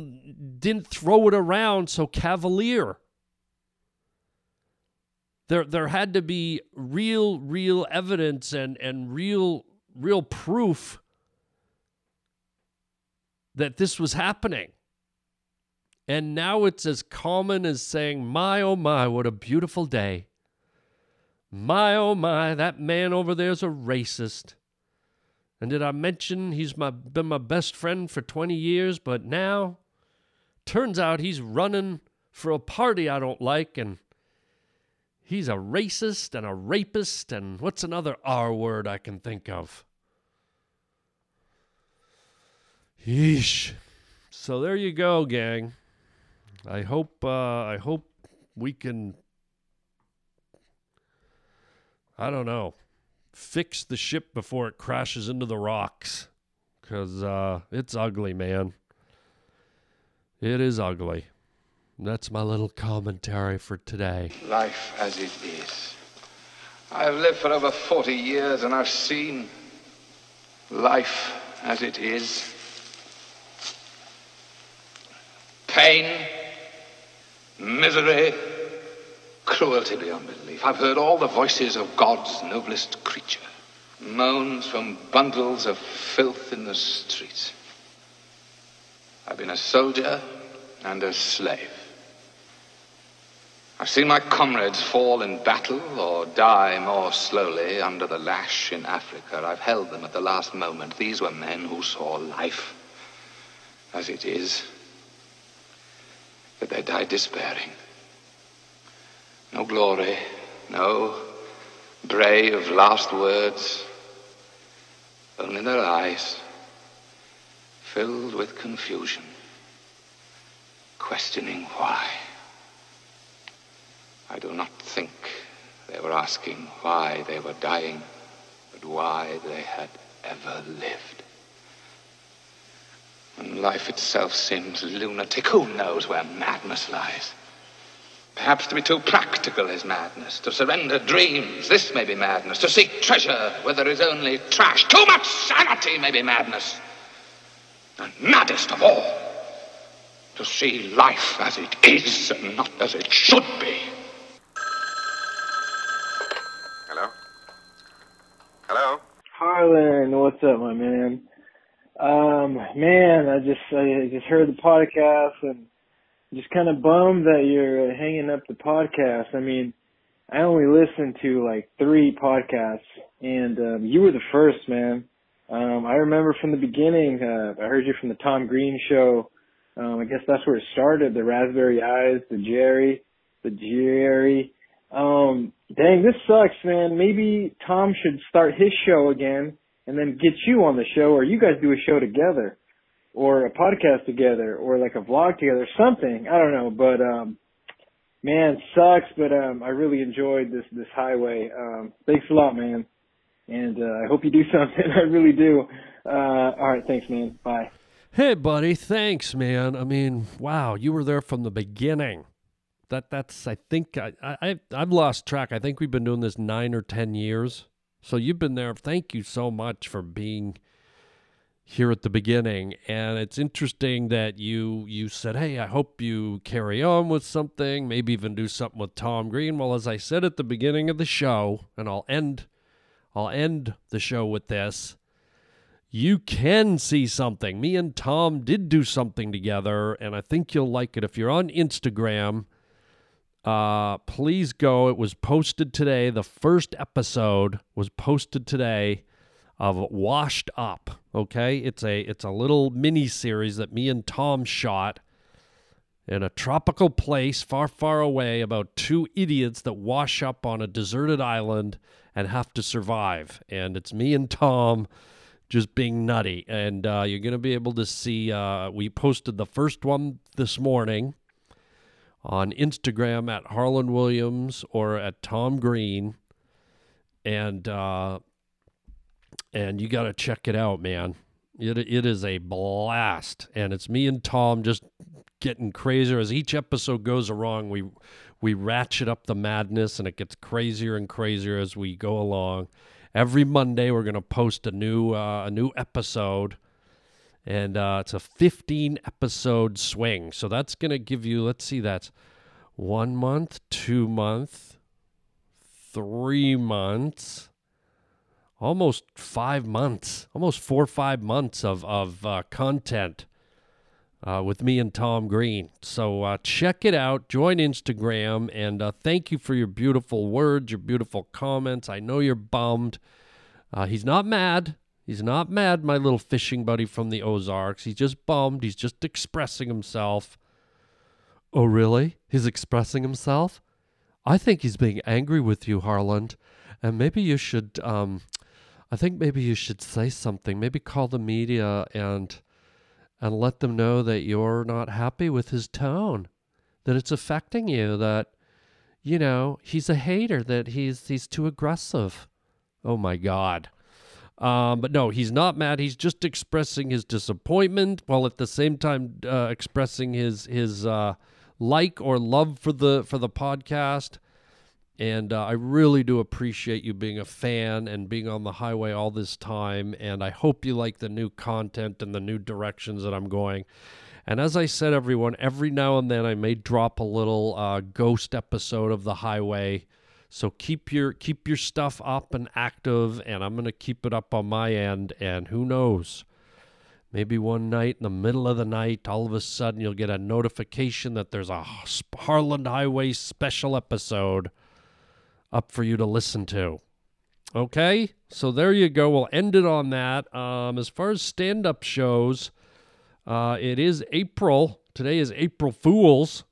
didn't throw it around so cavalier. There there had to be real real evidence and and real real proof that this was happening. And now it's as common as saying, My oh my, what a beautiful day. My oh my, that man over there's a racist. And did I mention he's my, been my best friend for 20 years, but now turns out he's running for a party I don't like, and he's a racist and a rapist, and what's another R word I can think of? Yeesh. So there you go, gang. I hope uh, I hope we can I don't know fix the ship before it crashes into the rocks because uh, it's ugly, man. It is ugly. That's my little commentary for today. Life as it is. I've lived for over 40 years and I've seen life as it is. Pain, misery, cruelty beyond belief. I've heard all the voices of God's noblest creature. Moans from bundles of filth in the streets. I've been a soldier and a slave. I've seen my comrades fall in battle or die more slowly under the lash in Africa. I've held them at the last moment. These were men who saw life as it is that they died despairing. No glory, no brave last words, only their eyes filled with confusion, questioning why. I do not think they were asking why they were dying, but why they had ever lived. And life itself seems lunatic. Who knows where madness lies? Perhaps to be too practical is madness. To surrender dreams, this may be madness. To seek treasure where there is only trash. Too much sanity may be madness. And maddest of all, to see life as it is and not as it should be. Hello? Hello? Harland, what's up, my man? Um, man, I just I just heard the podcast and just kind of bummed that you're hanging up the podcast. I mean, I only listened to like three podcasts, and um, you were the first, man. Um, I remember from the beginning. Uh, I heard you from the Tom Green show. Um, I guess that's where it started. The Raspberry Eyes, the Jerry, the Jerry. Um, dang, this sucks, man. Maybe Tom should start his show again and then get you on the show, or you guys do a show together, or a podcast together, or like a vlog together, something. I don't know, but um, man, sucks. But um, I really enjoyed this this highway. Um, thanks a lot, man, and uh, I hope you do something. I really do. Uh, all right, thanks, man. Bye. Hey, buddy. Thanks, man. I mean, wow, you were there from the beginning. That that's. I think I I I've lost track. I think we've been doing this nine or ten years. So you've been there. Thank you so much for being here at the beginning. And it's interesting that you you said, "Hey, I hope you carry on with something, maybe even do something with Tom Green." Well, as I said at the beginning of the show, and I'll end I'll end the show with this. You can see something. Me and Tom did do something together, and I think you'll like it. If you're on Instagram, uh, please go. It was posted today. The first episode was posted today of Washed Up. Okay, it's a it's a little mini series that me and Tom shot in a tropical place far, far away about two idiots that wash up on a deserted island and have to survive. And it's me and Tom just being nutty. And uh, you're going to be able to see. Uh, we posted the first one this morning on Instagram at Harland Williams or at Tom Green, and uh, and you got to check it out, man. It it is a blast, and it's me and Tom just getting crazier as each episode goes along. We we ratchet up the madness, and it gets crazier and crazier as we go along. Every Monday, we're gonna post a new uh, a new episode and uh, it's a 15 episode swing. So that's going to give you, let's see, that's one month, two month, three months, almost five months, almost four or five months of of uh, content uh, with me and Tom Green. So uh, check it out. Join Instagram, and uh, thank you for your beautiful words, your beautiful comments. I know you're bummed. Uh, he's not mad. He's not mad, my little fishing buddy from the Ozarks. He's just bummed. He's just expressing himself. Oh, really? He's expressing himself? I think he's being angry with you, Harland. And maybe you should, um, I think maybe you should say something. Maybe call the media and and let them know that you're not happy with his tone, that it's affecting you, that you know he's a hater, that he's he's too aggressive. Oh my God. Um, but no, he's not mad. He's just expressing his disappointment while at the same time uh, expressing his his uh, like or love for the for the podcast. And uh, I really do appreciate you being a fan and being on the highway all this time. And I hope you like the new content and the new directions that I'm going. And as I said, everyone, every now and then I may drop a little uh, ghost episode of the highway. So keep your keep your stuff up and active, and I'm gonna keep it up on my end. And who knows, maybe one night in the middle of the night, all of a sudden you'll get a notification that there's a Harland Highway special episode up for you to listen to. Okay, so there you go. We'll end it on that. Um, as far as stand-up shows, uh, it is April today is April Fools,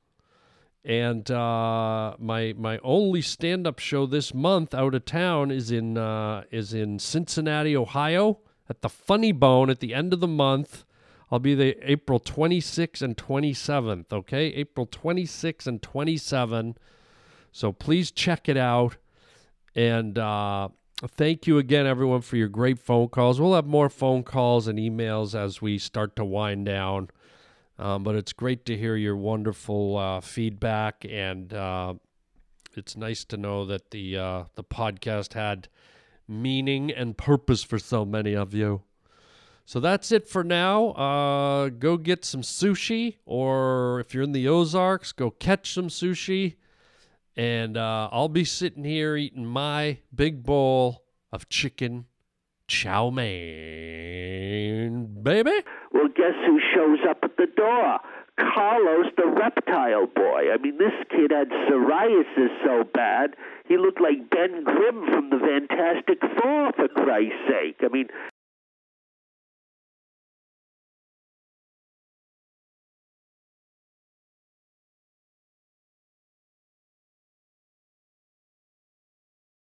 and uh, my my only stand up show this month out of town is in uh, is in Cincinnati, Ohio, at the Funny Bone at the end of the month. I'll be there April 26th and 27th. Okay, April 26th and 27. So please check it out. And uh, thank you again, everyone, for your great phone calls. We'll have more phone calls and emails as we start to wind down. Um, but it's great to hear your wonderful uh, feedback, and uh, it's nice to know that the uh, the podcast had meaning and purpose for so many of you. So that's it for now. Uh, go get some sushi, or if you're in the Ozarks, go catch some sushi. And uh, I'll be sitting here eating my big bowl of chicken chow mein, baby. Well, guess who shows up at the door? Carlos the reptile boy. I mean, this kid had psoriasis so bad, he looked like Ben Grimm from the Fantastic Four, for Christ's sake. I mean,